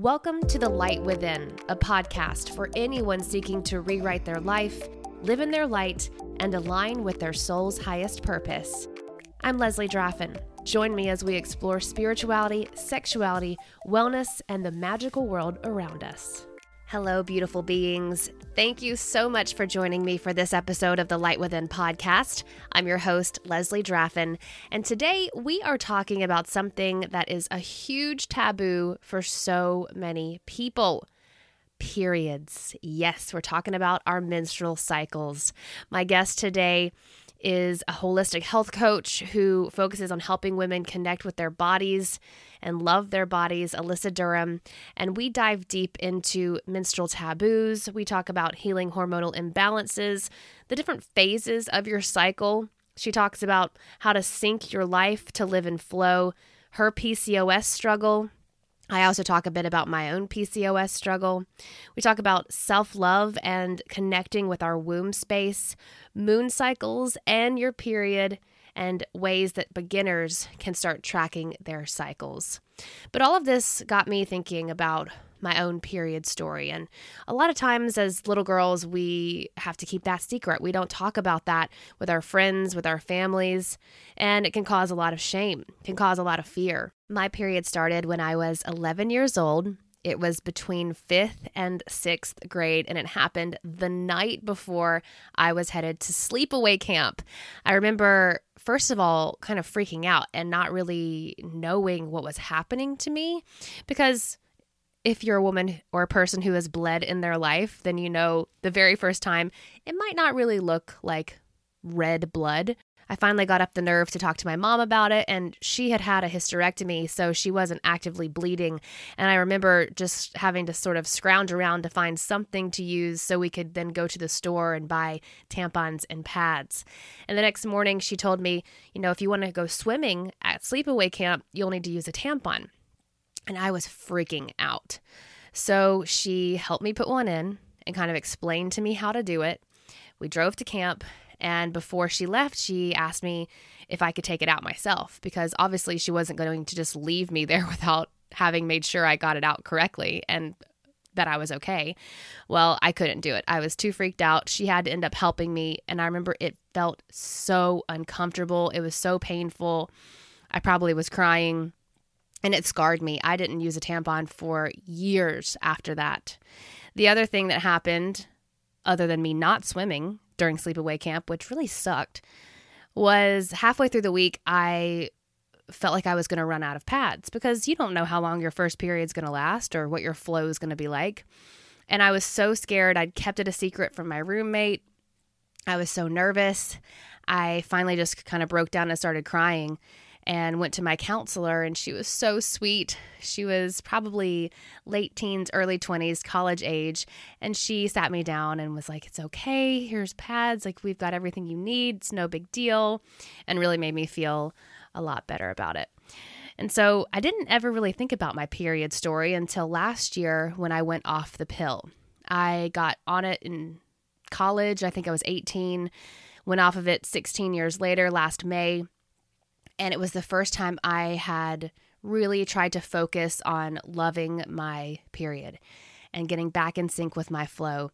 Welcome to The Light Within, a podcast for anyone seeking to rewrite their life, live in their light, and align with their soul's highest purpose. I'm Leslie Draffin. Join me as we explore spirituality, sexuality, wellness, and the magical world around us. Hello, beautiful beings. Thank you so much for joining me for this episode of the Light Within podcast. I'm your host, Leslie Draffin, and today we are talking about something that is a huge taboo for so many people periods. Yes, we're talking about our menstrual cycles. My guest today is a holistic health coach who focuses on helping women connect with their bodies and love their bodies, Alyssa Durham. And we dive deep into menstrual taboos. We talk about healing hormonal imbalances, the different phases of your cycle. She talks about how to sync your life to live in flow, her PCOS struggle, I also talk a bit about my own PCOS struggle. We talk about self love and connecting with our womb space, moon cycles, and your period, and ways that beginners can start tracking their cycles. But all of this got me thinking about my own period story. And a lot of times, as little girls, we have to keep that secret. We don't talk about that with our friends, with our families, and it can cause a lot of shame, can cause a lot of fear. My period started when I was 11 years old. It was between fifth and sixth grade, and it happened the night before I was headed to sleepaway camp. I remember, first of all, kind of freaking out and not really knowing what was happening to me because if you're a woman or a person who has bled in their life, then you know the very first time it might not really look like red blood. I finally got up the nerve to talk to my mom about it, and she had had a hysterectomy, so she wasn't actively bleeding. And I remember just having to sort of scrounge around to find something to use so we could then go to the store and buy tampons and pads. And the next morning, she told me, you know, if you want to go swimming at sleepaway camp, you'll need to use a tampon and I was freaking out. So she helped me put one in and kind of explained to me how to do it. We drove to camp, and before she left, she asked me if I could take it out myself because obviously she wasn't going to just leave me there without having made sure I got it out correctly and that I was okay. Well, I couldn't do it. I was too freaked out. She had to end up helping me, and I remember it felt so uncomfortable. It was so painful. I probably was crying and it scarred me. I didn't use a tampon for years after that. The other thing that happened, other than me not swimming during sleepaway camp, which really sucked, was halfway through the week, I felt like I was going to run out of pads because you don't know how long your first period is going to last or what your flow is going to be like. And I was so scared. I'd kept it a secret from my roommate. I was so nervous. I finally just kind of broke down and started crying and went to my counselor and she was so sweet. She was probably late teens, early 20s, college age, and she sat me down and was like, "It's okay. Here's pads. Like we've got everything you need. It's no big deal." And really made me feel a lot better about it. And so I didn't ever really think about my period story until last year when I went off the pill. I got on it in college. I think I was 18. Went off of it 16 years later, last May and it was the first time I had really tried to focus on loving my period and getting back in sync with my flow.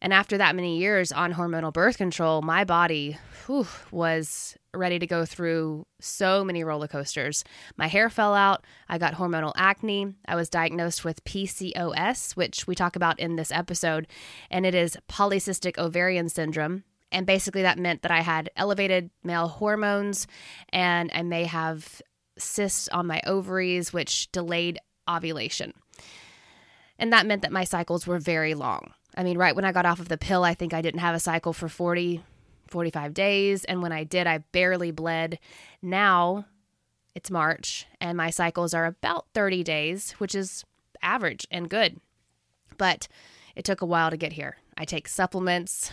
And after that many years on hormonal birth control, my body whew, was ready to go through so many roller coasters. My hair fell out. I got hormonal acne. I was diagnosed with PCOS, which we talk about in this episode, and it is polycystic ovarian syndrome. And basically, that meant that I had elevated male hormones and I may have cysts on my ovaries, which delayed ovulation. And that meant that my cycles were very long. I mean, right when I got off of the pill, I think I didn't have a cycle for 40, 45 days. And when I did, I barely bled. Now it's March and my cycles are about 30 days, which is average and good. But it took a while to get here. I take supplements.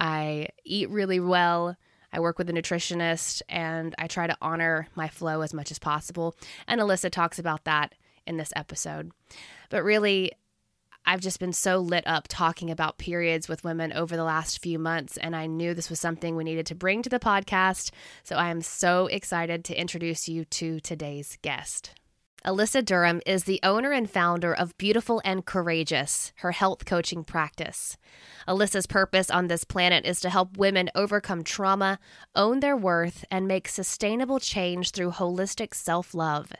I eat really well. I work with a nutritionist and I try to honor my flow as much as possible. And Alyssa talks about that in this episode. But really, I've just been so lit up talking about periods with women over the last few months, and I knew this was something we needed to bring to the podcast. So I am so excited to introduce you to today's guest. Alyssa Durham is the owner and founder of Beautiful and Courageous, her health coaching practice. Alyssa's purpose on this planet is to help women overcome trauma, own their worth, and make sustainable change through holistic self love.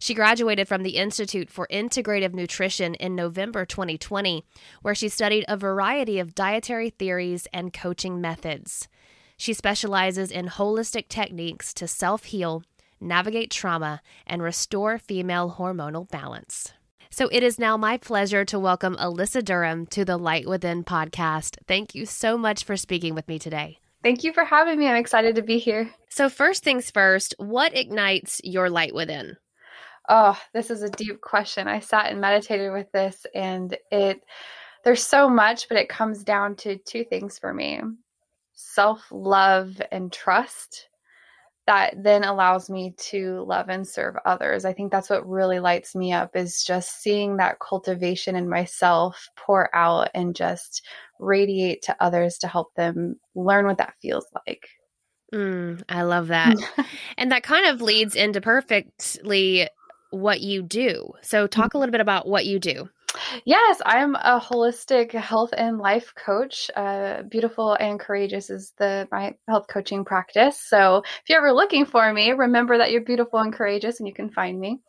She graduated from the Institute for Integrative Nutrition in November 2020, where she studied a variety of dietary theories and coaching methods. She specializes in holistic techniques to self heal navigate trauma, and restore female hormonal balance. So it is now my pleasure to welcome Alyssa Durham to the Light Within podcast. Thank you so much for speaking with me today. Thank you for having me. I'm excited to be here. So, first things first, what ignites your light within? Oh, this is a deep question. I sat and meditated with this, and it there's so much, but it comes down to two things for me self love and trust that then allows me to love and serve others. I think that's what really lights me up is just seeing that cultivation in myself pour out and just radiate to others to help them learn what that feels like. Mm, I love that. and that kind of leads into perfectly what you do. So, talk a little bit about what you do. Yes, I'm a holistic health and life coach. Uh, Beautiful and courageous is the my health coaching practice. So if you're ever looking for me, remember that you're beautiful and courageous, and you can find me.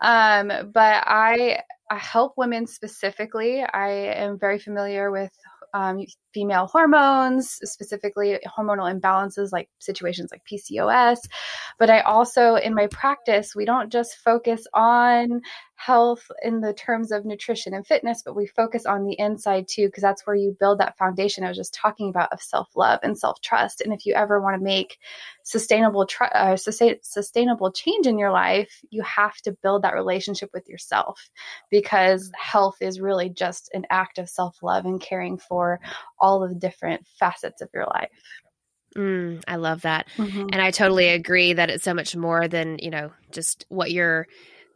Um, but I I help women specifically. I am very familiar with um, female hormones, specifically hormonal imbalances like situations like PCOS. But I also, in my practice, we don't just focus on health in the terms of nutrition and fitness, but we focus on the inside too, because that's where you build that foundation I was just talking about of self love and self trust. And if you ever want to make sustainable, tr- uh, sustainable change in your life, you have to build that relationship with yourself because health is really just an act of self love and caring for all of the different facets of your life. Mm, I love that. Mm-hmm. And I totally agree that it's so much more than, you know, just what you're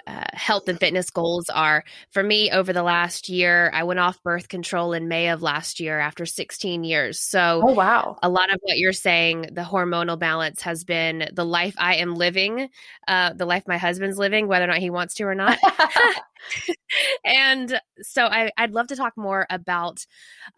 uh, health and fitness goals are. For me, over the last year, I went off birth control in May of last year after 16 years. So, oh, wow. A lot of what you're saying, the hormonal balance has been the life I am living, uh, the life my husband's living, whether or not he wants to or not. and so I, I'd love to talk more about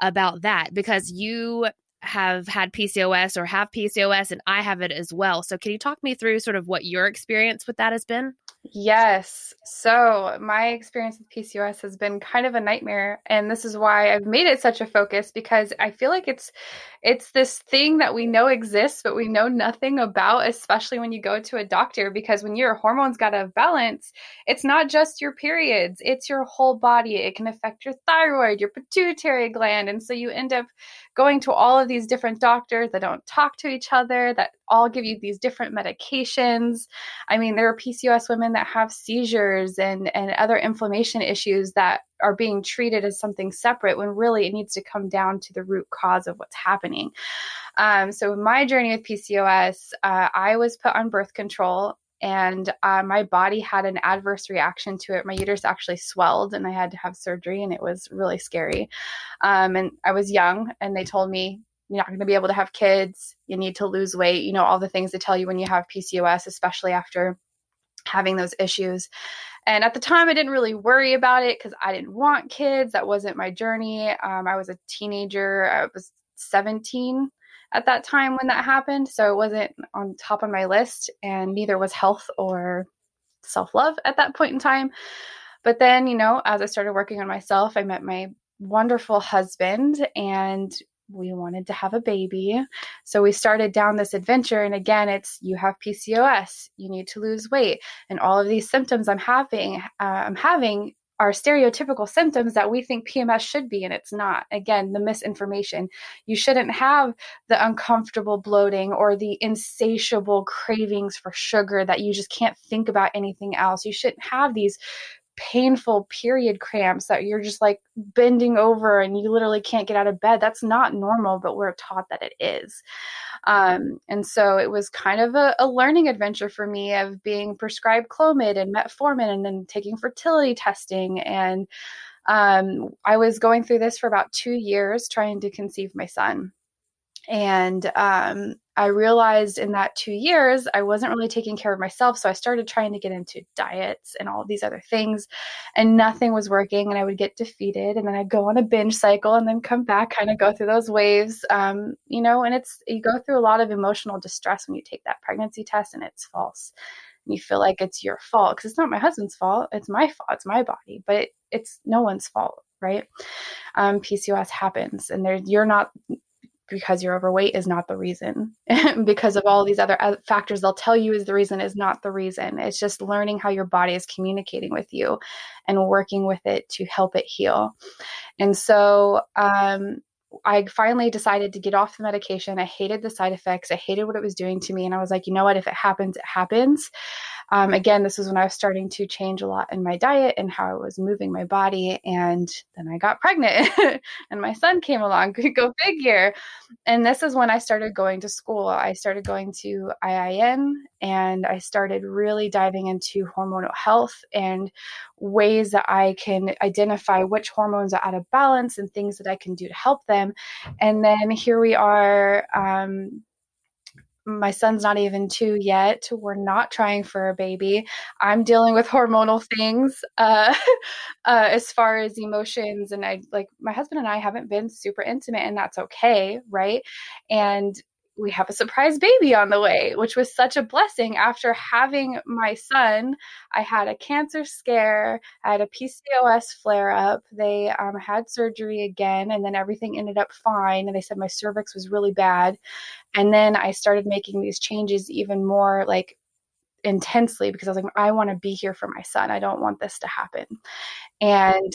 about that because you have had PCOS or have PCOS and I have it as well. So can you talk me through sort of what your experience with that has been? Yes. So, my experience with PCOS has been kind of a nightmare, and this is why I've made it such a focus because I feel like it's it's this thing that we know exists but we know nothing about, especially when you go to a doctor because when your hormones got out of balance, it's not just your periods, it's your whole body. It can affect your thyroid, your pituitary gland, and so you end up going to all of these different doctors that don't talk to each other, that all give you these different medications. I mean, there are PCOS women that have seizures and, and other inflammation issues that are being treated as something separate when really it needs to come down to the root cause of what's happening. Um, so, my journey with PCOS, uh, I was put on birth control and uh, my body had an adverse reaction to it. My uterus actually swelled, and I had to have surgery, and it was really scary. Um, and I was young, and they told me you're not going to be able to have kids. You need to lose weight. You know all the things they tell you when you have PCOS, especially after having those issues. And at the time, I didn't really worry about it because I didn't want kids. That wasn't my journey. Um, I was a teenager. I was 17 at that time when that happened. So it wasn't on top of my list, and neither was health or self love at that point in time. But then, you know, as I started working on myself, I met my wonderful husband, and we wanted to have a baby. So we started down this adventure. And again, it's you have PCOS, you need to lose weight, and all of these symptoms I'm having, uh, I'm having are stereotypical symptoms that we think PMS should be, and it's not. Again, the misinformation. You shouldn't have the uncomfortable bloating or the insatiable cravings for sugar that you just can't think about anything else. You shouldn't have these painful period cramps that you're just like bending over and you literally can't get out of bed. That's not normal, but we're taught that it is. Um, and so it was kind of a, a, learning adventure for me of being prescribed Clomid and metformin and then taking fertility testing. And um, I was going through this for about two years trying to conceive my son. And um, I realized in that two years, I wasn't really taking care of myself. So I started trying to get into diets and all these other things, and nothing was working. And I would get defeated, and then I'd go on a binge cycle and then come back, kind of go through those waves, um, you know. And it's, you go through a lot of emotional distress when you take that pregnancy test and it's false. And you feel like it's your fault because it's not my husband's fault. It's my fault. It's my body, but it, it's no one's fault right? Um, PCOS happens, and there you're not because you're overweight is not the reason because of all these other factors they'll tell you is the reason is not the reason it's just learning how your body is communicating with you and working with it to help it heal and so um, I finally decided to get off the medication. I hated the side effects. I hated what it was doing to me. And I was like, you know what? If it happens, it happens. Um, again, this was when I was starting to change a lot in my diet and how I was moving my body. And then I got pregnant and my son came along. Go figure. And this is when I started going to school. I started going to IIN and I started really diving into hormonal health and ways that I can identify which hormones are out of balance and things that I can do to help them. And then here we are. Um, my son's not even two yet. We're not trying for a baby. I'm dealing with hormonal things uh, uh, as far as emotions. And I like my husband and I haven't been super intimate, and that's okay. Right. And we have a surprise baby on the way, which was such a blessing. After having my son, I had a cancer scare, I had a PCOS flare up. They um, had surgery again, and then everything ended up fine. And they said my cervix was really bad. And then I started making these changes even more like intensely because I was like, I want to be here for my son. I don't want this to happen. And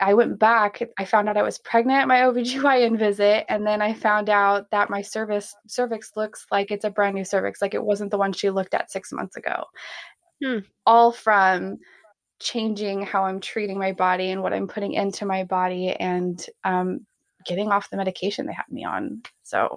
I went back. I found out I was pregnant at my OBGYN visit. And then I found out that my cervix, cervix looks like it's a brand new cervix, like it wasn't the one she looked at six months ago. Hmm. All from changing how I'm treating my body and what I'm putting into my body and um, getting off the medication they had me on. So,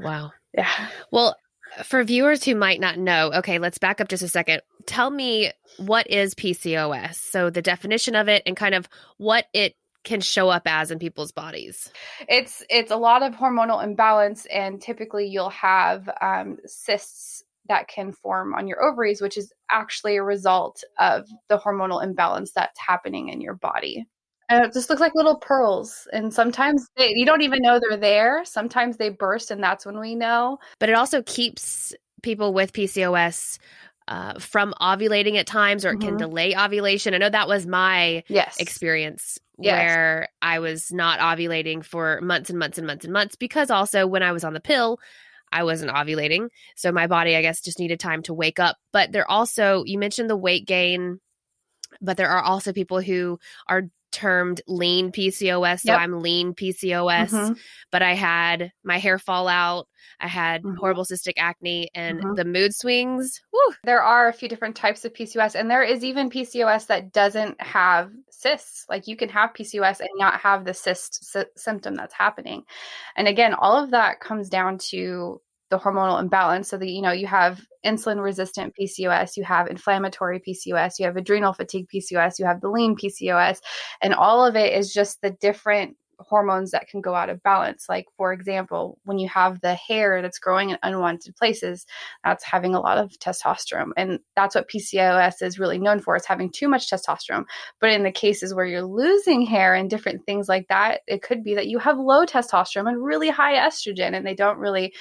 wow. Yeah. Well, for viewers who might not know, okay, let's back up just a second. Tell me what is PCOS? So the definition of it and kind of what it can show up as in people's bodies. It's it's a lot of hormonal imbalance, and typically you'll have um, cysts that can form on your ovaries, which is actually a result of the hormonal imbalance that's happening in your body. And it just looks like little pearls. And sometimes they, you don't even know they're there. Sometimes they burst, and that's when we know. But it also keeps people with PCOS uh, from ovulating at times, or it mm-hmm. can delay ovulation. I know that was my yes. experience yes. where I was not ovulating for months and months and months and months because also when I was on the pill, I wasn't ovulating. So my body, I guess, just needed time to wake up. But there also, you mentioned the weight gain but there are also people who are termed lean PCOS. So yep. I'm lean PCOS, mm-hmm. but I had my hair fall out. I had mm-hmm. horrible cystic acne and mm-hmm. the mood swings. Whew. There are a few different types of PCOS, and there is even PCOS that doesn't have cysts. Like you can have PCOS and not have the cyst sy- symptom that's happening. And again, all of that comes down to the hormonal imbalance. So that you know you have insulin resistant PCOS, you have inflammatory PCOS, you have adrenal fatigue PCOS, you have the lean PCOS, and all of it is just the different hormones that can go out of balance. Like, for example, when you have the hair that's growing in unwanted places, that's having a lot of testosterone. And that's what PCOS is really known for, is having too much testosterone. But in the cases where you're losing hair and different things like that, it could be that you have low testosterone and really high estrogen, and they don't really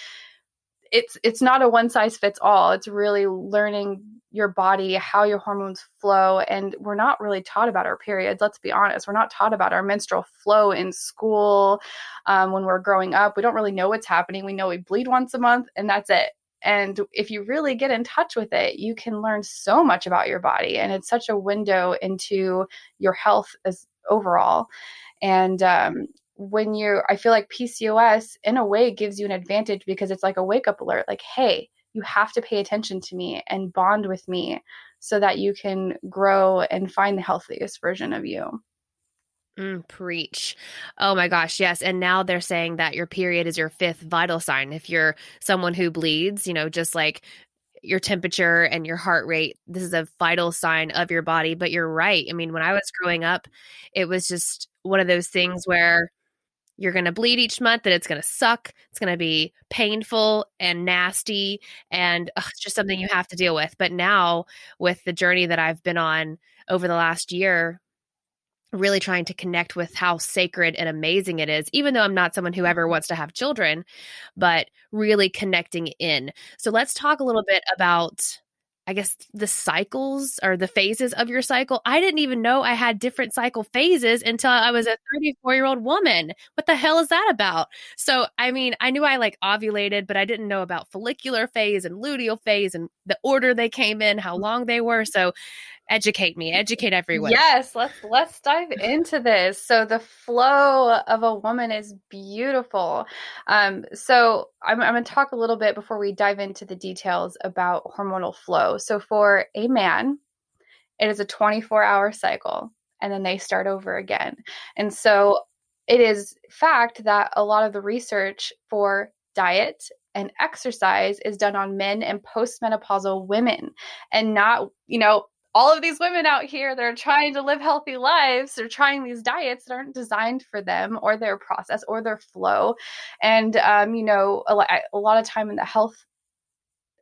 it's it's not a one size fits all. It's really learning your body how your hormones flow and we're not really taught about our periods let's be honest. We're not taught about our menstrual flow in school um, when we're growing up. We don't really know what's happening. We know we bleed once a month and that's it. And if you really get in touch with it you can learn so much about your body and it's such a window into your health as overall. And um, when you're i feel like pcos in a way gives you an advantage because it's like a wake up alert like hey you have to pay attention to me and bond with me so that you can grow and find the healthiest version of you Mm, preach. Oh my gosh, yes. And now they're saying that your period is your fifth vital sign. If you're someone who bleeds, you know, just like your temperature and your heart rate, this is a vital sign of your body. But you're right. I mean, when I was growing up, it was just one of those things where you're going to bleed each month, that it's going to suck, it's going to be painful and nasty, and ugh, it's just something you have to deal with. But now, with the journey that I've been on over the last year, really trying to connect with how sacred and amazing it is, even though I'm not someone who ever wants to have children, but really connecting in. So let's talk a little bit about I guess the cycles or the phases of your cycle. I didn't even know I had different cycle phases until I was a 34 year old woman. What the hell is that about? So, I mean, I knew I like ovulated, but I didn't know about follicular phase and luteal phase and the order they came in, how long they were. So, educate me educate everyone. Yes let's let's dive into this. So the flow of a woman is beautiful. Um so i'm, I'm going to talk a little bit before we dive into the details about hormonal flow. So for a man it is a 24 hour cycle and then they start over again. And so it is fact that a lot of the research for diet and exercise is done on men and postmenopausal women and not you know all of these women out here that are trying to live healthy lives they're trying these diets that aren't designed for them or their process or their flow. And um, you know a, a lot of time in the health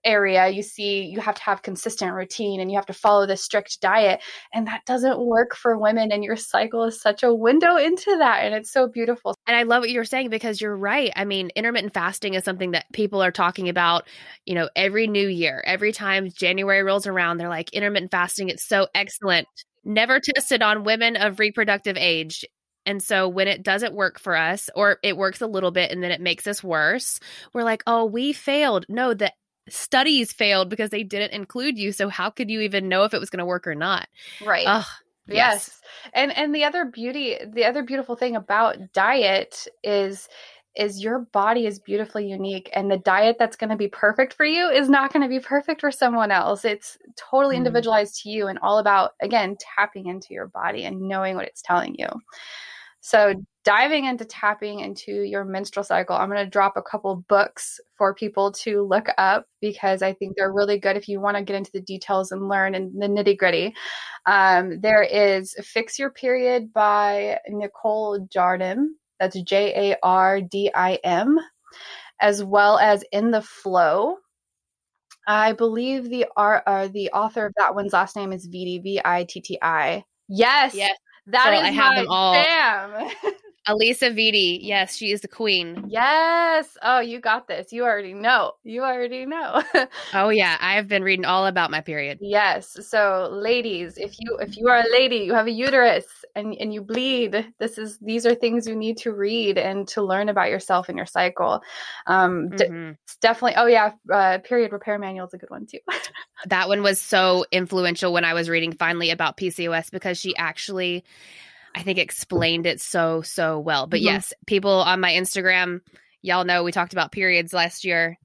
area you see you have to have consistent routine and you have to follow this strict diet and that doesn't work for women and your cycle is such a window into that and it's so beautiful. And i love what you're saying because you're right. I mean intermittent fasting is something that people are talking about you know every new year. Every time january rolls around they're like intermittent fasting it's so excellent. Never tested on women of reproductive age. And so when it doesn't work for us, or it works a little bit and then it makes us worse, we're like, oh, we failed. No, the studies failed because they didn't include you. So how could you even know if it was going to work or not? Right. Ugh, yes. yes. And and the other beauty, the other beautiful thing about diet is is your body is beautifully unique and the diet that's going to be perfect for you is not going to be perfect for someone else. It's totally mm. individualized to you and all about again tapping into your body and knowing what it's telling you. So, diving into tapping into your menstrual cycle, I'm going to drop a couple books for people to look up because I think they're really good if you want to get into the details and learn and the nitty gritty. Um, there is Fix Your Period by Nicole Jardim. That's J A R D I M, as well as In the Flow. I believe the uh, the author of that one's last name is Vitti V I T T I. Yes, yes, that Girl, is I have them all. Alisa Vitti. Yes, she is the queen. Yes. Oh, you got this. You already know. You already know. oh yeah, I've been reading all about my period. Yes. So, ladies, if you if you are a lady, you have a uterus and and you bleed, this is these are things you need to read and to learn about yourself and your cycle. Um mm-hmm. d- definitely. Oh yeah, uh, period repair manual is a good one too. that one was so influential when I was reading finally about PCOS because she actually I think explained it so so well. But mm-hmm. yes, people on my Instagram, y'all know we talked about periods last year.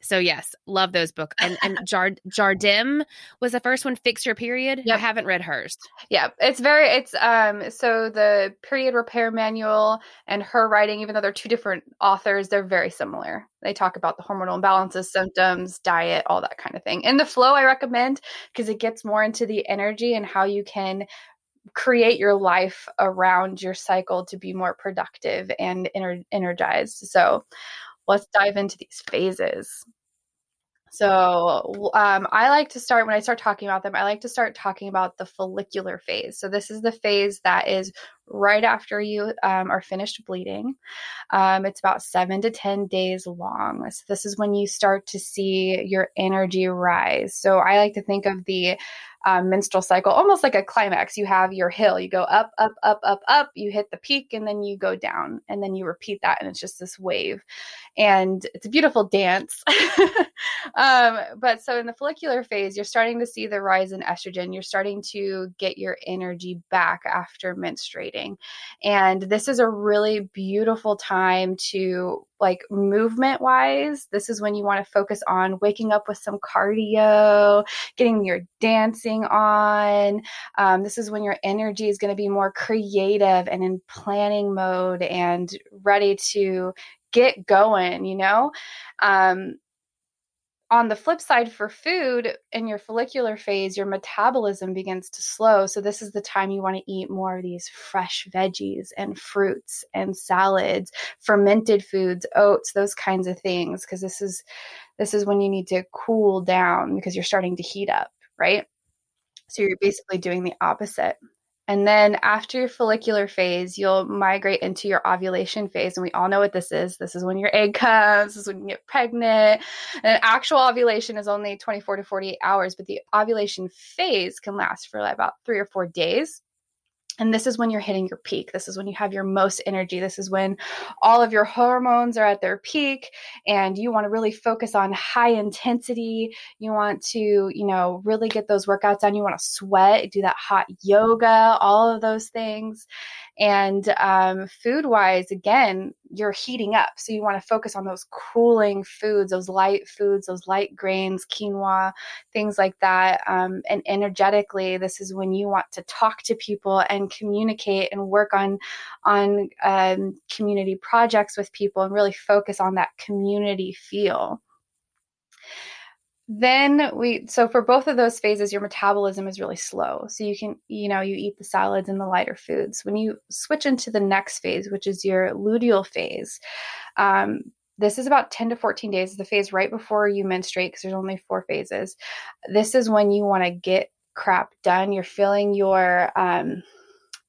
So yes, love those books. And and Jar Jardim was the first one. Fix your period. Yep. I haven't read hers. Yeah, it's very it's um so the period repair manual and her writing, even though they're two different authors, they're very similar. They talk about the hormonal imbalances, symptoms, diet, all that kind of thing. In the flow, I recommend because it gets more into the energy and how you can create your life around your cycle to be more productive and ener- energized. So let's dive into these phases. So um, I like to start when I start talking about them. I like to start talking about the follicular phase. So this is the phase that is right after you um, are finished bleeding. Um, it's about seven to ten days long. So this is when you start to see your energy rise. So I like to think of the um, menstrual cycle, almost like a climax. You have your hill, you go up, up, up, up, up, you hit the peak, and then you go down, and then you repeat that, and it's just this wave. And it's a beautiful dance. um, but so in the follicular phase, you're starting to see the rise in estrogen. You're starting to get your energy back after menstruating. And this is a really beautiful time to like movement wise, this is when you want to focus on waking up with some cardio, getting your dancing on. Um, this is when your energy is going to be more creative and in planning mode and ready to get going, you know? Um, on the flip side for food in your follicular phase your metabolism begins to slow. So this is the time you want to eat more of these fresh veggies and fruits and salads fermented foods oats those kinds of things because this is this is when you need to cool down because you're starting to heat up right? So you're basically doing the opposite and then after your follicular phase, you'll migrate into your ovulation phase. And we all know what this is. This is when your egg comes, this is when you get pregnant. And actual ovulation is only 24 to 48 hours, but the ovulation phase can last for about three or four days. And this is when you're hitting your peak. This is when you have your most energy. This is when all of your hormones are at their peak and you want to really focus on high intensity. You want to, you know, really get those workouts done. You want to sweat, do that hot yoga, all of those things. And um, food wise, again, you're heating up. So you want to focus on those cooling foods, those light foods, those light grains, quinoa, things like that. Um, and energetically, this is when you want to talk to people and communicate and work on on um, community projects with people and really focus on that community feel then we so for both of those phases your metabolism is really slow. So you can you know you eat the salads and the lighter foods. When you switch into the next phase which is your luteal phase um, this is about 10 to 14 days. The phase right before you menstruate because there's only four phases. This is when you want to get crap done. You're feeling your um,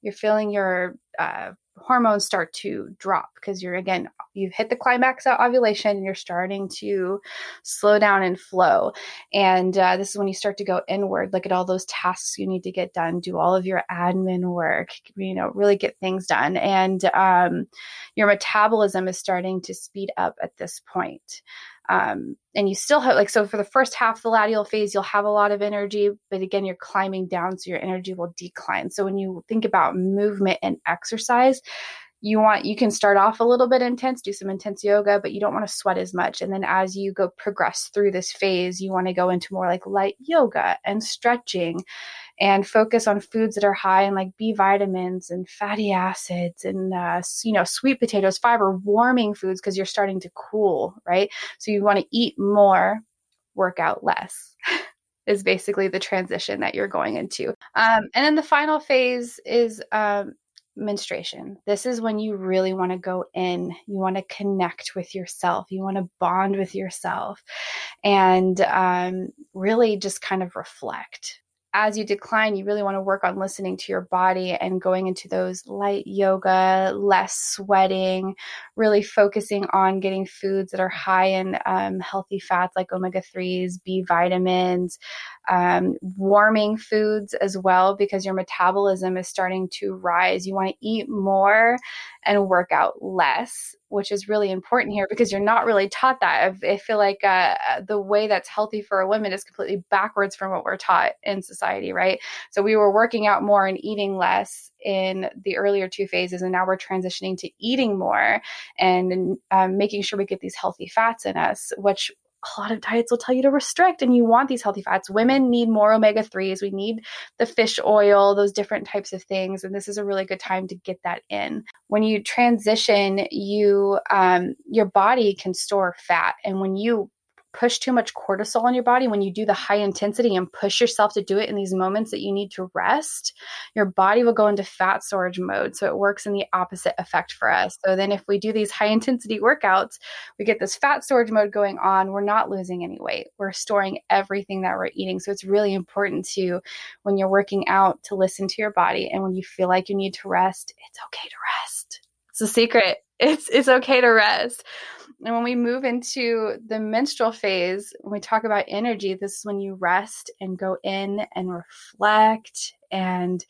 you're feeling your uh, hormones start to drop because you're again you've hit the climax of ovulation and you're starting to slow down and flow. And uh, this is when you start to go inward look at all those tasks you need to get done do all of your admin work you know really get things done. And um, your metabolism is starting to speed up at this point um, and you still have like so for the first half of the luteal phase you'll have a lot of energy but again you're climbing down so your energy will decline. So when you think about movement and exercise you want you can start off a little bit intense do some intense yoga but you don't want to sweat as much. And then as you go progress through this phase you want to go into more like light yoga and stretching and focus on foods that are high in like B vitamins and fatty acids and uh, you know sweet potatoes, fiber, warming foods because you're starting to cool, right? So you want to eat more, work out less. is basically the transition that you're going into. Um, and then the final phase is um, menstruation. This is when you really want to go in. You want to connect with yourself. You want to bond with yourself and um, really just kind of reflect as you decline, you really want to work on listening to your body and going into those light yoga, less sweating, really focusing on getting foods that are high in um, healthy fats like omega 3s, B vitamins, um, warming foods as well, because your metabolism is starting to rise. You want to eat more and work out less which is really important here because you're not really taught that. I, feel like uh, the way that's healthy for a woman is completely backwards from what we're taught in society, right? So we were working out more and eating less in the earlier two phases, and now we're transitioning to eating more and um, making sure we get these healthy fats in us, which a lot of diets will tell you to restrict and you want these healthy fats. Women need more omega 3s. We need the fish oil, those different types of things. And this is a really good time to get that in. When you transition, you um, your body can store fat. And when you push too much cortisol in your body, when you do the high intensity and push yourself to do it in these moments that you need to rest, your body will go into fat storage mode. So it works in the opposite effect for us. So then if we do these high intensity workouts, we get this fat storage mode going on. We're not losing any weight. We're storing everything that we're eating. So it's really important to, when you're working out, to listen to your body. And when you feel like you need to rest, it's okay to rest. It's a secret. It's it's okay to rest. And when we move into the menstrual phase, when we talk about energy, this is when you rest and go in and reflect. And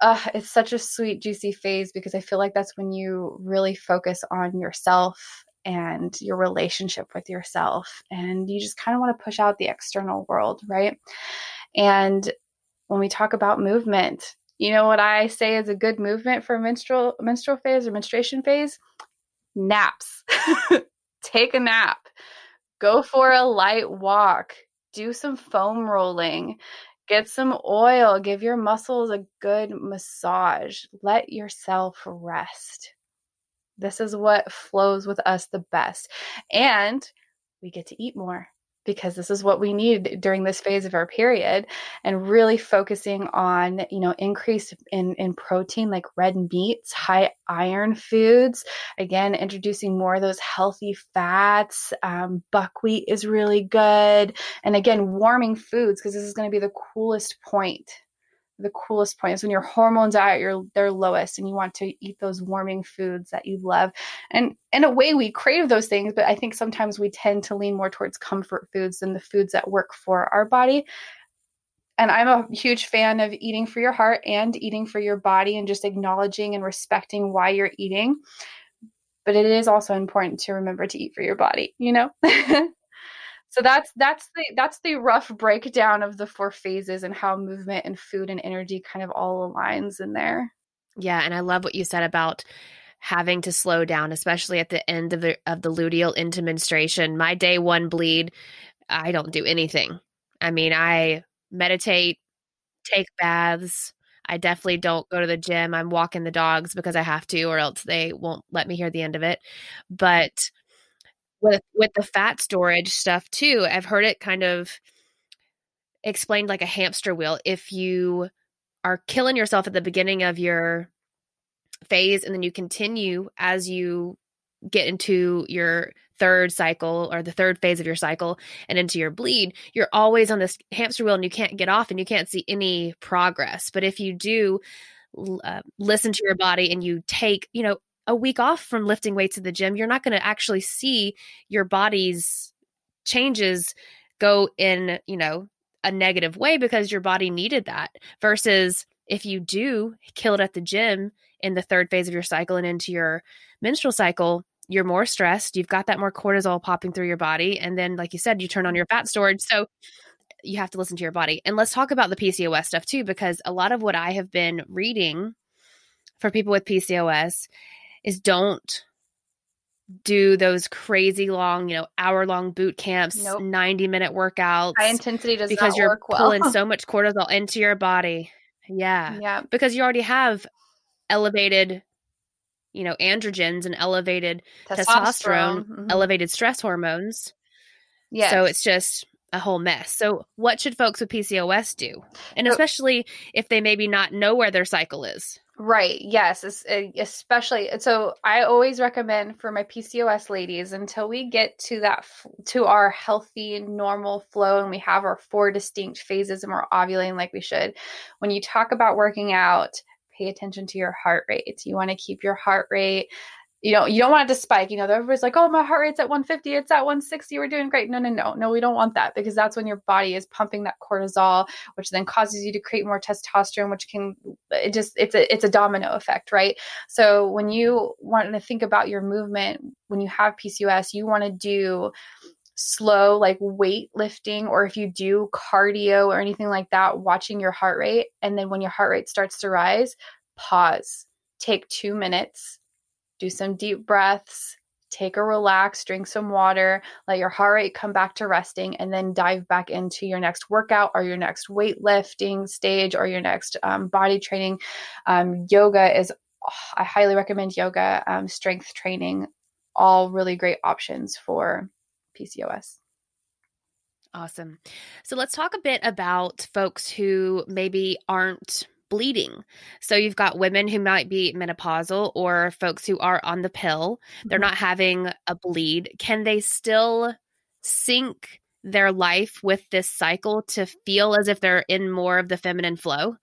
uh, it's such a sweet, juicy phase because I feel like that's when you really focus on yourself and your relationship with yourself. And you just kind of want to push out the external world, right? And when we talk about movement, you know what I say is a good movement for menstrual menstrual phase or menstruation phase? Naps. take a nap, go for a light walk, do some foam rolling, get some oil, give your muscles a good massage, let yourself rest. This is what flows with us the best. And we get to eat more. Because this is what we need during this phase of our period and really focusing on you know increase in in protein like red meats high iron foods. Again introducing more of those healthy fats um, buckwheat is really good. And again warming foods because this is going to be the coolest point the coolest point is when your hormones are at your their lowest and you want to eat those warming foods that you love. And in a way we crave those things but i think sometimes we tend to lean more towards comfort foods than the foods that work for our body. And i'm a huge fan of eating for your heart and eating for your body and just acknowledging and respecting why you're eating. But it is also important to remember to eat for your body you know so that's that's the that's the rough breakdown of the four phases and how movement and food and energy kind of all aligns in there yeah and i love what you said about having to slow down especially at the end of the of the luteal into menstruation my day one bleed i don't do anything i mean i meditate take baths I definitely don't go to the gym. I'm walking the dogs because I have to, or else they won't let me hear the end of it. But with with the fat storage stuff too i've heard it kind of explained like a hamster wheel if you are killing yourself at the beginning of your phase and then you continue as you get into your third cycle or the third phase of your cycle and into your bleed, you're always on this hamster wheel and you can't get off and you can't see any progress. But if you do uh, listen to your body and you take, you know, a week off from lifting weights at the gym, you're not going to actually see your body's changes go in, you know, a negative way because your body needed that. Versus if you do kill it at the gym in the third phase of your cycle and into your menstrual cycle, you're more stressed. You've got that more cortisol popping through your body. And then, like you said, you turn on your fat storage. So you have to listen to your body. And let's talk about the PCOS stuff too, because a lot of what I have been reading for people with PCOS is don't do those crazy long, you know, hour long boot camps, nope. 90 minute workouts. High intensity does because you're well. pulling so much cortisol into your body. Yeah. Yeah. Because you already have elevated, you know, androgens and elevated testosterone, testosterone mm-hmm. elevated stress hormones. Yeah. So it's just a whole mess. So what should folks with PCOS do? And especially if they maybe not know where their cycle is. Right. Yes. Especially. So I always recommend for my PCOS ladies until we get to that, to our healthy, normal flow and we have our four distinct phases and we're ovulating like we should. When you talk about working out, pay attention to your heart rate. You want to keep your heart rate you know, you don't want it to spike. You know, everybody's like, oh, my heart rate's at 150, it's at 160, we're doing great. No, no, no, no, we don't want that because that's when your body is pumping that cortisol, which then causes you to create more testosterone, which can it just it's a it's a domino effect, right? So when you want to think about your movement when you have PCOS, you want to do slow like weight lifting or if you do cardio or anything like that watching your heart rate and then when your heart rate starts to rise pause take 2 minutes do some deep breaths, take a relax, drink some water, let your heart rate come back to resting, and then dive back into your next workout or your next weightlifting stage or your next um, body training. Um, yoga is, oh, I highly recommend yoga, um, strength training, all really great options for PCOS. Awesome. So let's talk a bit about folks who maybe aren't bleeding. So you've got women who might be menopausal or folks who are on the pill. They're mm-hmm. not having a bleed. Can they still sync their life with this cycle to feel as if they're in more of the feminine flow?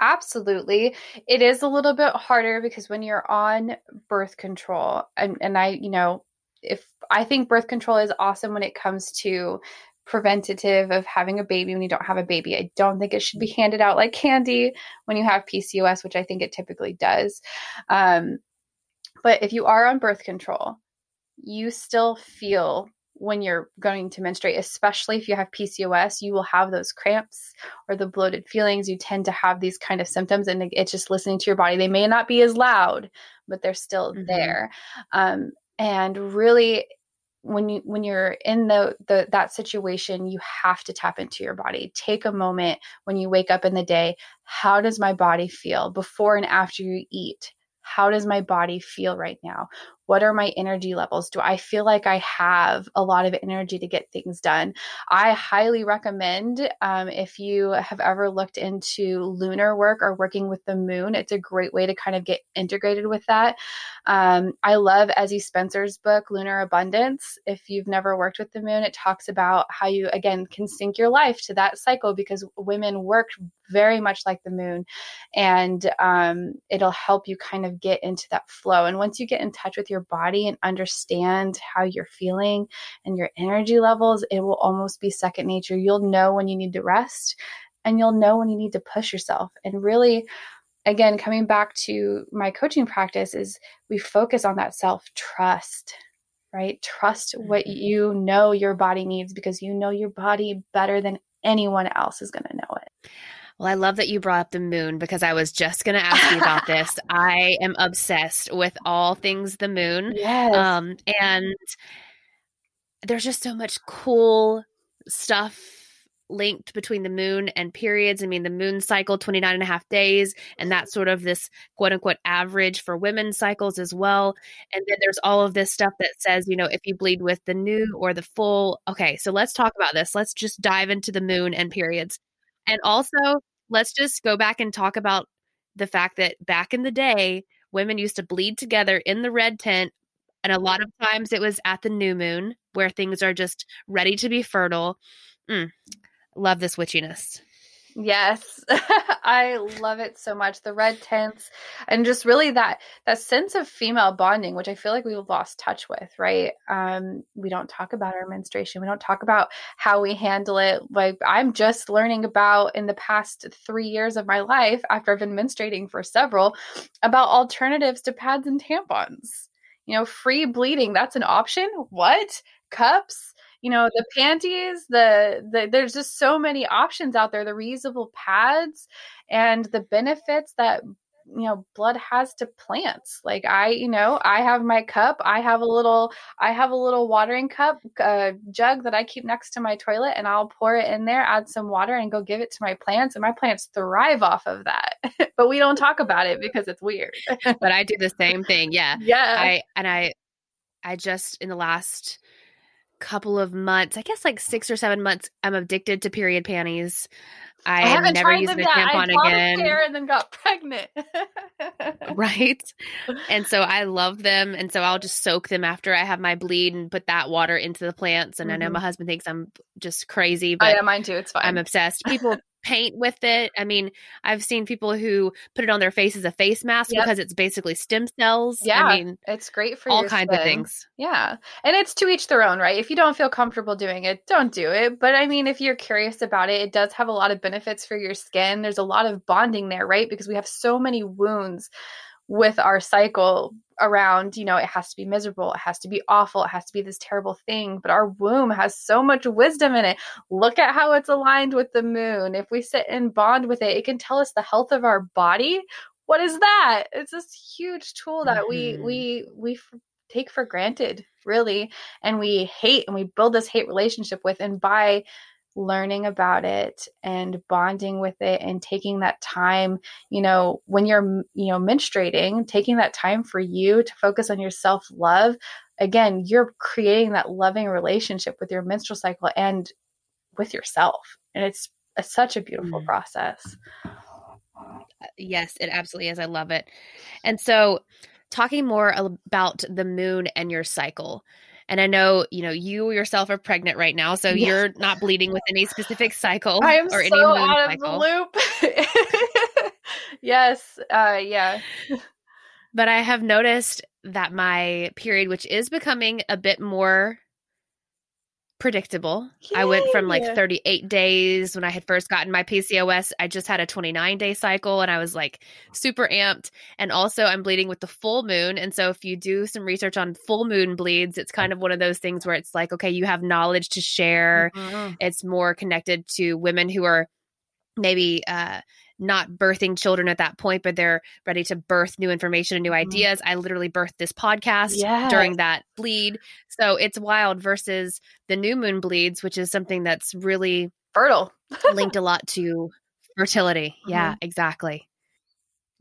Absolutely. It is a little bit harder because when you're on birth control, and, and I, you know, if I think birth control is awesome when it comes to preventative of having a baby when you don't have a baby. I don't think it should be handed out like candy when you have PCOS, which I think it typically does. Um, but if you are on birth control, you still feel when you're going to menstruate, especially if you have PCOS, you will have those cramps or the bloated feelings. You tend to have these kind of symptoms, and it's just listening to your body. They may not be as loud, but they're still mm-hmm. there. Um, and really, when you when you're in the, the that situation you have to tap into your body. Take a moment when you wake up in the day. How does my body feel? Before and after you eat. How does my body feel right now what are my energy levels? Do I feel like I have a lot of energy to get things done? I highly recommend um, if you have ever looked into lunar work or working with the moon, it's a great way to kind of get integrated with that. Um, I love Ezzie Spencer's book, Lunar Abundance. If you've never worked with the moon, it talks about how you, again, can sync your life to that cycle because women work very much like the moon and um, it'll help you kind of get into that flow. And once you get in touch with your body and understand how you're feeling and your energy levels, it will almost be second nature. You'll know when you need to rest and you'll know when you need to push yourself. And really, again, coming back to my coaching practice, is we focus on that self trust right? Trust what mm-hmm. you know your body needs because you know your body better than anyone else is going to know it. Well, I love that you brought up the moon because I was just going to ask you about this. I am obsessed with all things the moon. Yes. Um, and there's just so much cool stuff linked between the moon and periods. I mean, the moon cycle, 29 and a half days, and that's sort of this quote unquote average for women's cycles as well. And then there's all of this stuff that says, you know, if you bleed with the new or the full. Okay, so let's talk about this. Let's just dive into the moon and periods. And also, let's just go back and talk about the fact that back in the day, women used to bleed together in the red tent. And a lot of times it was at the new moon where things are just ready to be fertile. Mm, love this witchiness. Yes. I love it so much. The red tents and just really that that sense of female bonding, which I feel like we've lost touch with, right? Um, we don't talk about our menstruation. We don't talk about how we handle it. Like I'm just learning about in the past three years of my life, after I've been menstruating for several, about alternatives to pads and tampons. You know, free bleeding, that's an option. What? Cups? You know the panties the, the there's just so many options out there the reusable pads and the benefits that you know blood has to plants. Like i you know i have my cup i have a little i have a little watering cup uh, jug that i keep next to my toilet and i'll pour it in there add some water and go give it to my plants and my plants thrive off of that. But we don't talk about it because it's weird. But i do the same thing yeah. Yeah. I and i i just in the last couple of months, I guess like six or seven months, I'm addicted to period panties. I, I haven't never used a tampon I again. and then got pregnant. right. And so I love them. And so I'll just soak them after I have my bleed and put that water into the plants. And mm-hmm. I know my mm-hmm. husband thinks I'm just crazy, but oh, yeah, mine too. It's fine. I'm obsessed. People paint with it. I mean, I've seen people who put it on their face as a face mask yep. because it's basically stem cells. Yeah, I mean, it's great for all kinds skin. of things. Yeah, and it's to each their own, right? If you don't feel comfortable doing it, don't do it. But I mean, if you're curious about it, it does have a lot of benefits for your skin. There's a lot of bonding there, right? Because we have so many wounds with our cycle around, you know, it has to be miserable, it has to be awful, it has to be this terrible thing. But our womb has so much wisdom in it. Look at how it's aligned with the moon. If we sit and bond with it, it can tell us the health of our body. What is that? It's this huge tool that mm-hmm. we we we f- take for granted, really, and we hate and we build this hate relationship with. And by learning about it and bonding with it and taking that time you know when you're you know menstruating taking that time for you to focus on your self love again you're creating that loving relationship with your menstrual cycle and with yourself and it's a, such a beautiful mm. process yes it absolutely is i love it and so talking more about the moon and your cycle and I know, you know, you yourself are pregnant right now, so yes. you're not bleeding with any specific cycle I am or so any out cycle. the loop. yes, uh, yeah. But I have noticed that my period, which is becoming a bit more predictable. Yay. I went from like 38 days when I had first gotten my PCOS. I just had a 29 day cycle and I was like super amped. And also, I'm bleeding with the full moon. And so, if you do some research on full moon bleeds, it's kind of one of those things where it's like, okay, you have knowledge to share. Mm-hmm. It's more connected to women who are maybe uh, not birthing children at that point, but they're ready to birth new information and new mm-hmm. ideas. I literally birthed this podcast yes. during that bleed. So it's wild versus the new moon bleeds, which is something that's really fertile, linked a lot to fertility. Mm-hmm. Yeah, exactly.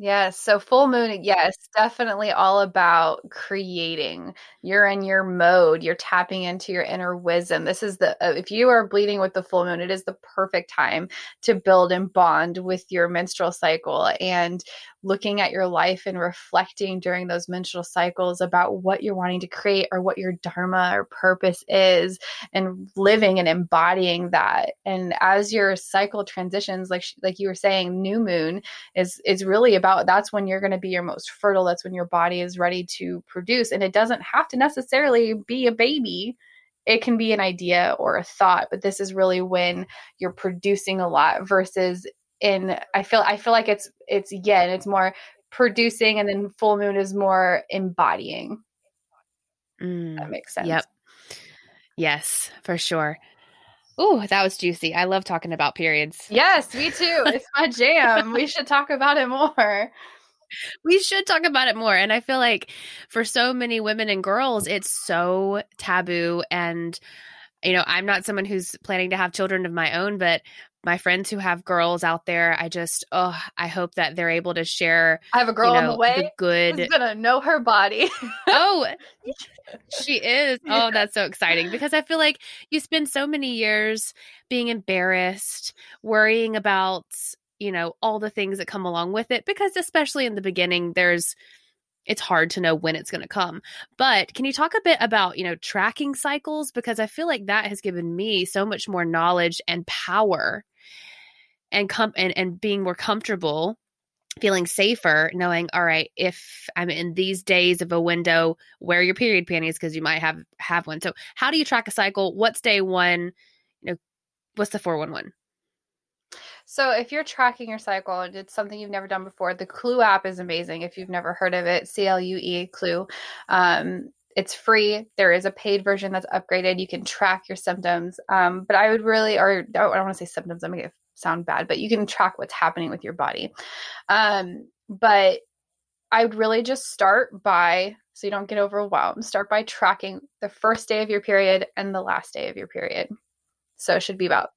Yes. So full moon, yes, definitely all about creating. You're in your mode. You're tapping into your inner wisdom. This is the, uh, if you are bleeding with the full moon, it is the perfect time to build and bond with your menstrual cycle. And looking at your life and reflecting during those menstrual cycles about what you're wanting to create or what your dharma or purpose is and living and embodying that. And as your cycle transitions like like you were saying new moon is is really about that's when you're going to be your most fertile that's when your body is ready to produce. And it doesn't have to necessarily be a baby. It can be an idea or a thought but this is really when you're producing a lot versus in I feel I feel like it's it's yin. It's more producing, and then full moon is more embodying. Mm, that makes sense. Yep. Yes, for sure. Ooh, that was juicy. I love talking about periods. Yes, me too. It's my jam. we should talk about it more. We should talk about it more. And I feel like for so many women and girls, it's so taboo. And, you know, I'm not someone who's planning to have children of my own, but my friends who have girls out there, I just oh, I hope that they're able to share. I have a girl you know, on the way. The good, Who's gonna know her body. oh, she is. Oh, that's so exciting because I feel like you spend so many years being embarrassed, worrying about you know all the things that come along with it. Because especially in the beginning, there's it's hard to know when it's going to come. But can you talk a bit about, you know, tracking cycles because I feel like that has given me so much more knowledge and power and come and, and being more comfortable feeling safer knowing all right if i'm in these days of a window wear your period panties because you might have have one so how do you track a cycle what's day one you know what's the 411 so if you're tracking your cycle and it's something you've never done before the clue app is amazing if you've never heard of it c-l-u-e clue um, it's free. There is a paid version that's upgraded. You can track your symptoms. Um, but I would really, or I don't want to say symptoms. I'm going to sound bad, but you can track what's happening with your body. Um, but I would really just start by, so you don't get overwhelmed, start by tracking the first day of your period and the last day of your period. So it should be about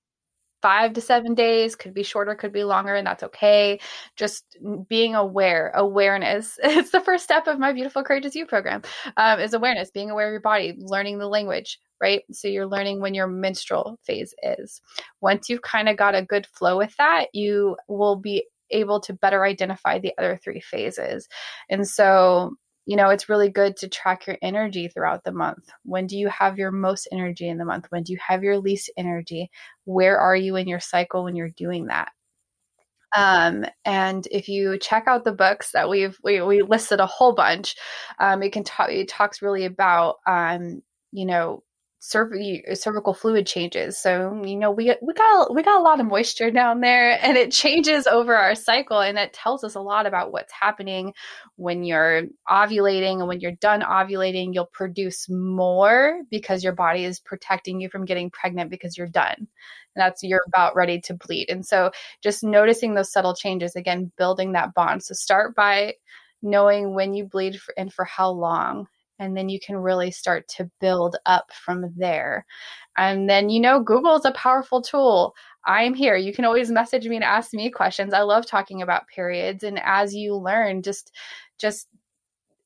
five to seven days could be shorter could be longer and that's okay just being aware awareness it's the first step of my beautiful courageous you program um, is awareness being aware of your body learning the language right so you're learning when your menstrual phase is once you've kind of got a good flow with that you will be able to better identify the other three phases and so you know, it's really good to track your energy throughout the month. When do you have your most energy in the month? When do you have your least energy? Where are you in your cycle when you're doing that? Um, and if you check out the books that we've we, we listed a whole bunch, um, it can talk. It talks really about um, you know cervical fluid changes. So you know we we got we got a lot of moisture down there, and it changes over our cycle, and it tells us a lot about what's happening when you're ovulating, and when you're done ovulating, you'll produce more because your body is protecting you from getting pregnant because you're done, and that's you're about ready to bleed. And so just noticing those subtle changes again, building that bond. So start by knowing when you bleed for, and for how long and then you can really start to build up from there. And then, you know, Google is a powerful tool. I'm here. You can always message me and ask me questions. I love talking about periods. And as you learn, just, just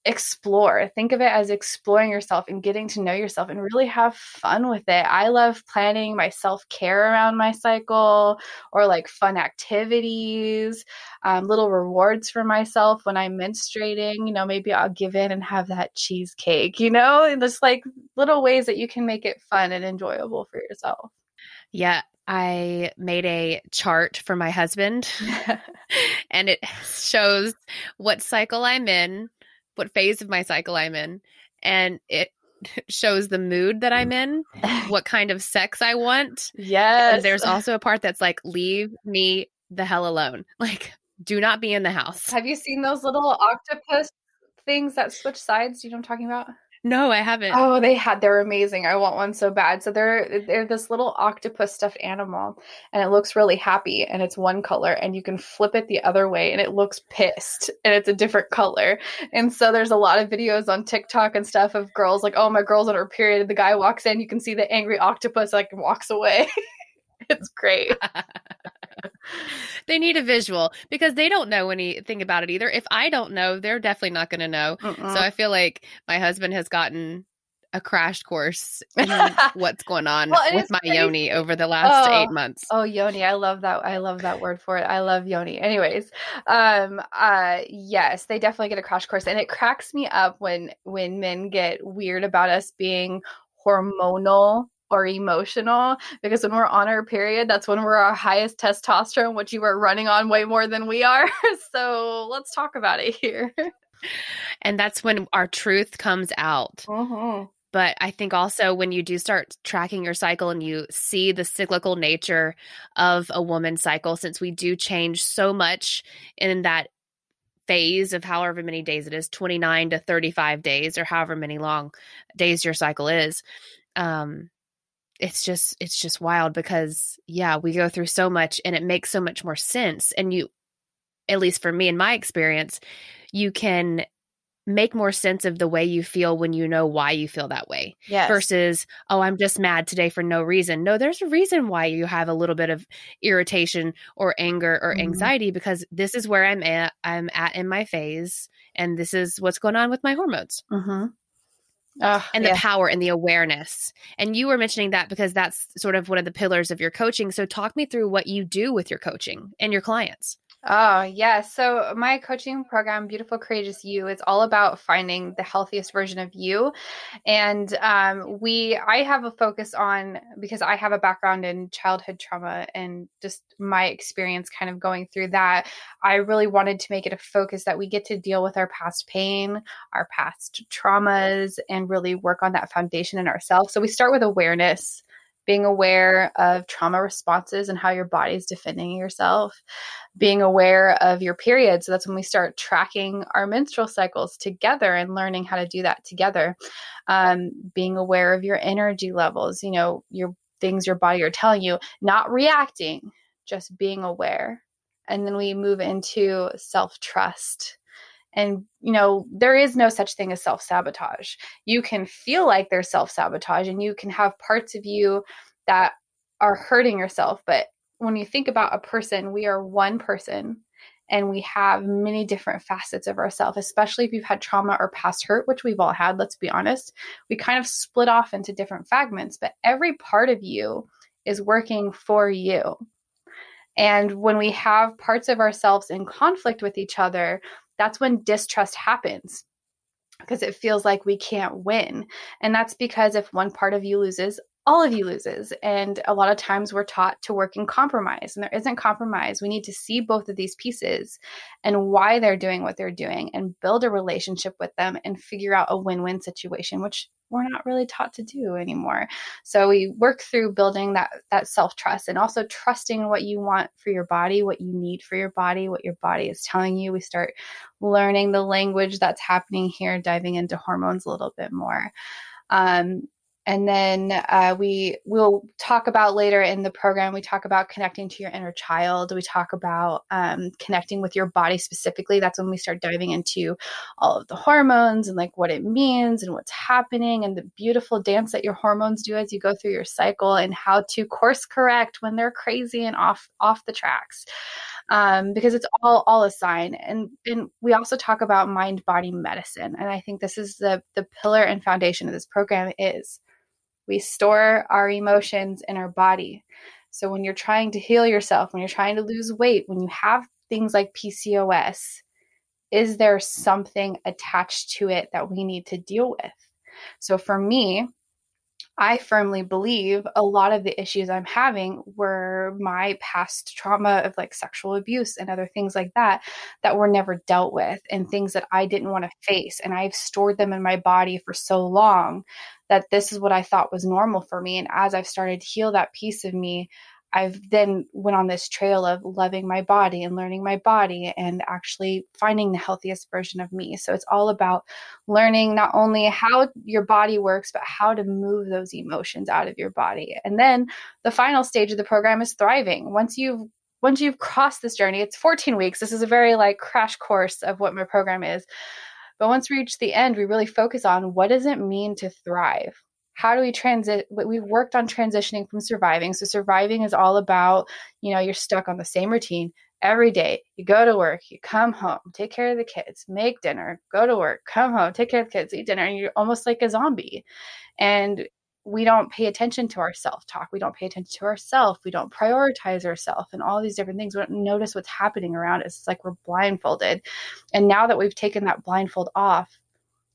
explore. Think of it as exploring yourself and getting to know yourself and really have fun with it. I love planning my self care around my cycle or like fun activities, um, little rewards for myself when I'm menstruating. You know, maybe I'll give in and have that cheesecake, you know, and just like little ways that you can make it fun and enjoyable for yourself. Yeah, I made a chart for my husband and it shows what cycle I'm in what phase of my cycle I'm in, and it shows the mood that I'm in, mm-hmm. what kind of sex I want. Yes. And there's also a part that's like, leave me the hell alone. Like, do not be in the house. Have you seen those little octopus things that switch sides? You know what I'm talking about? No, I haven't. Oh, they had they're amazing. I want one so bad. So they're they're this little octopus stuffed animal and it looks really happy and it's one color and you can flip it the other way and it looks pissed and it's a different color. And so there's a lot of videos on TikTok and stuff of girls like, "Oh, my girl's on her period." The guy walks in, you can see the angry octopus like walks away. it's great. they need a visual because they don't know anything about it either. If I don't know, they're definitely not going to know. Mm-mm. So I feel like my husband has gotten a crash course in what's going on well, with my crazy. yoni over the last oh, eight months. Oh, yoni. I love that. I love that word for it. I love yoni. Anyways, um, uh, yes, they definitely get a crash course. And it cracks me up when, when men get weird about us being hormonal or emotional because when we're on our period, that's when we're our highest testosterone, which you are running on way more than we are. so let's talk about it here. And that's when our truth comes out. Mm-hmm. But I think also when you do start tracking your cycle and you see the cyclical nature of a woman's cycle, since we do change so much in that phase of however many days it is 29 to 35 days or however many long days your cycle is um it's just it's just wild because yeah we go through so much and it makes so much more sense and you at least for me in my experience you can make more sense of the way you feel when you know why you feel that way yes. versus oh i'm just mad today for no reason no there's a reason why you have a little bit of irritation or anger or mm-hmm. anxiety because this is where i'm at i'm at in my phase and this is what's going on with my hormones mm-hmm. Oh, and the yeah. power and the awareness. And you were mentioning that because that's sort of one of the pillars of your coaching. So, talk me through what you do with your coaching and your clients. Oh, yeah. So, my coaching program, Beautiful Courageous You, is all about finding the healthiest version of you. And um, we, I have a focus on because I have a background in childhood trauma and just my experience kind of going through that. I really wanted to make it a focus that we get to deal with our past pain, our past traumas, and really work on that foundation in ourselves. So, we start with awareness being aware of trauma responses and how your body is defending yourself, being aware of your period. So that's when we start tracking our menstrual cycles together and learning how to do that together. Um, being aware of your energy levels, you know, your things your body are telling you, not reacting, just being aware. And then we move into self trust and, you know, there is no such thing as self sabotage. You can feel like there's self sabotage and you can have parts of you that are hurting yourself. But when you think about a person, we are one person and we have many different facets of ourselves, especially if you've had trauma or past hurt, which we've all had, let's be honest. We kind of split off into different fragments, but every part of you is working for you. And when we have parts of ourselves in conflict with each other, that's when distrust happens because it feels like we can't win. And that's because if one part of you loses, all of you loses. And a lot of times we're taught to work in compromise, and there isn't compromise. We need to see both of these pieces and why they're doing what they're doing and build a relationship with them and figure out a win win situation, which we're not really taught to do anymore. So we work through building that that self-trust and also trusting what you want for your body, what you need for your body, what your body is telling you. We start learning the language that's happening here, diving into hormones a little bit more. Um, and then uh, we will talk about later in the program we talk about connecting to your inner child. We talk about um, connecting with your body specifically. That's when we start diving into all of the hormones and like what it means and what's happening and the beautiful dance that your hormones do as you go through your cycle and how to course correct when they're crazy and off off the tracks. Um, because it's all all a sign. And and we also talk about mind body medicine, and I think this is the the pillar and foundation of this program is we store our emotions in our body. So when you're trying to heal yourself, when you're trying to lose weight, when you have things like PCOS, is there something attached to it that we need to deal with? So for me, I firmly believe a lot of the issues I'm having were my past trauma of like sexual abuse and other things like that that were never dealt with and things that I didn't want to face. And I've stored them in my body for so long that this is what I thought was normal for me. And as I've started to heal that piece of me, I've then went on this trail of loving my body and learning my body and actually finding the healthiest version of me. So it's all about learning not only how your body works, but how to move those emotions out of your body. And then the final stage of the program is thriving. Once you've once you've crossed this journey, it's 14 weeks. This is a very like crash course of what my program is. But once we reach the end, we really focus on what does it mean to thrive? How do we transit we've worked on transitioning from surviving. So surviving is all about you know you're stuck on the same routine every day. You go to work you come home take care of the kids make dinner go to work come home take care of the kids eat dinner and you're almost like a zombie. And we don't pay attention to our self talk we don't pay attention to ourselves we don't prioritize ourselves and all these different things. We don't notice what's happening around us. It's like we're blindfolded. And now that we've taken that blindfold off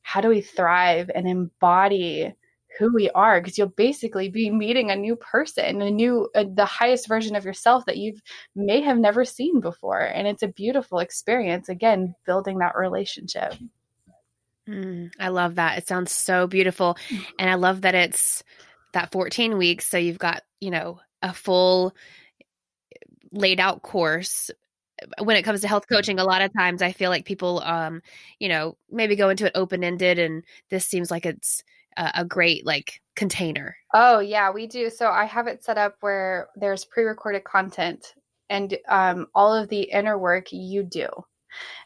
how do we thrive and embody who we are because you'll basically be meeting a new person a new uh, the highest version of yourself that you've may have never seen before and it's a beautiful experience again building that relationship. Mm, i love that. It sounds so beautiful mm. and i love that it's that 14 weeks so you've got you know a full laid out course. When it comes to health coaching a lot of times i feel like people um you know maybe go into it open ended and this seems like it's a, a great like container. Oh yeah, we do. So I have it set up where there's pre-recorded content and um, all of the inner work you do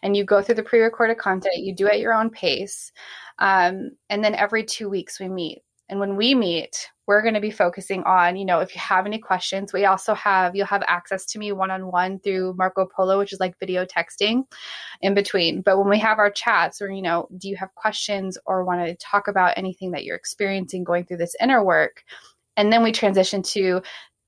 and you go through the pre-recorded content you do at your own pace um, and then every two weeks we meet and when we meet we're going to be focusing on, you know, if you have any questions, we also have, you'll have access to me one on one through Marco Polo, which is like video texting in between. But when we have our chats, or, you know, do you have questions or want to talk about anything that you're experiencing going through this inner work? And then we transition to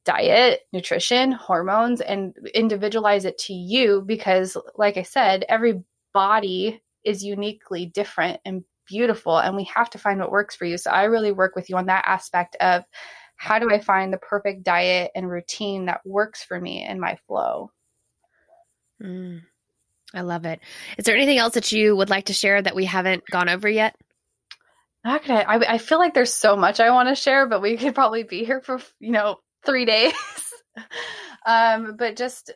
diet, nutrition, hormones, and individualize it to you because, like I said, every body is uniquely different and beautiful and we have to find what works for you. So I really work with you on that aspect of how do I find the perfect diet and routine that works for me in my flow. Mm, I love it. Is there anything else that you would like to share that we haven't gone over yet? Not gonna. I, I feel like there's so much I want to share, but we could probably be here for you know three days. um, but just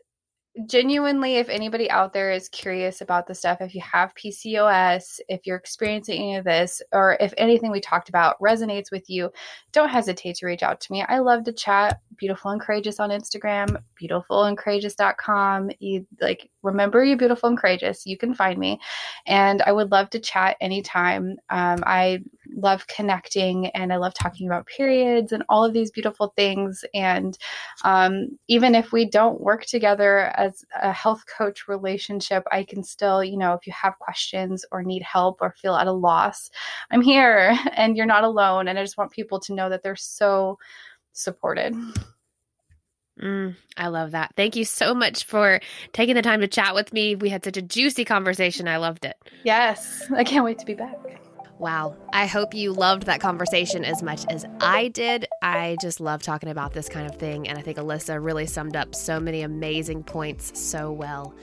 genuinely, if anybody out there is curious about the stuff, if you have PCOS, if you're experiencing any of this, or if anything we talked about resonates with you, don't hesitate to reach out to me. I love to chat. Beautiful and courageous on Instagram, beautifulandcourageous.com. You like remember you beautiful and courageous. You can find me, and I would love to chat anytime. Um, I love connecting and I love talking about periods and all of these beautiful things. And um, even if we don't work together as a health coach relationship, I can still, you know, if you have questions or need help or feel at a loss, I'm here and you're not alone. And I just want people to know that they're so supported. Mm, I love that. Thank you so much for taking the time to chat with me. We had such a juicy conversation. I loved it. Yes, I can't wait to be back. Wow. I hope you loved that conversation as much as I did. I just love talking about this kind of thing. And I think Alyssa really summed up so many amazing points so well.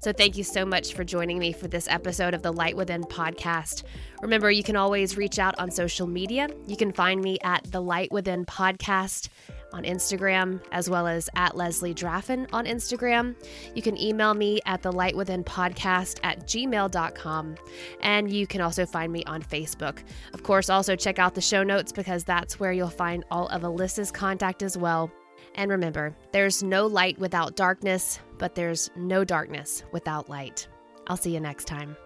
So, thank you so much for joining me for this episode of the Light Within podcast. Remember, you can always reach out on social media. You can find me at the Light Within podcast on Instagram, as well as at Leslie Draffin on Instagram. You can email me at the Light Within Podcast at gmail.com. And you can also find me on Facebook. Of course, also check out the show notes because that's where you'll find all of Alyssa's contact as well. And remember, there's no light without darkness, but there's no darkness without light. I'll see you next time.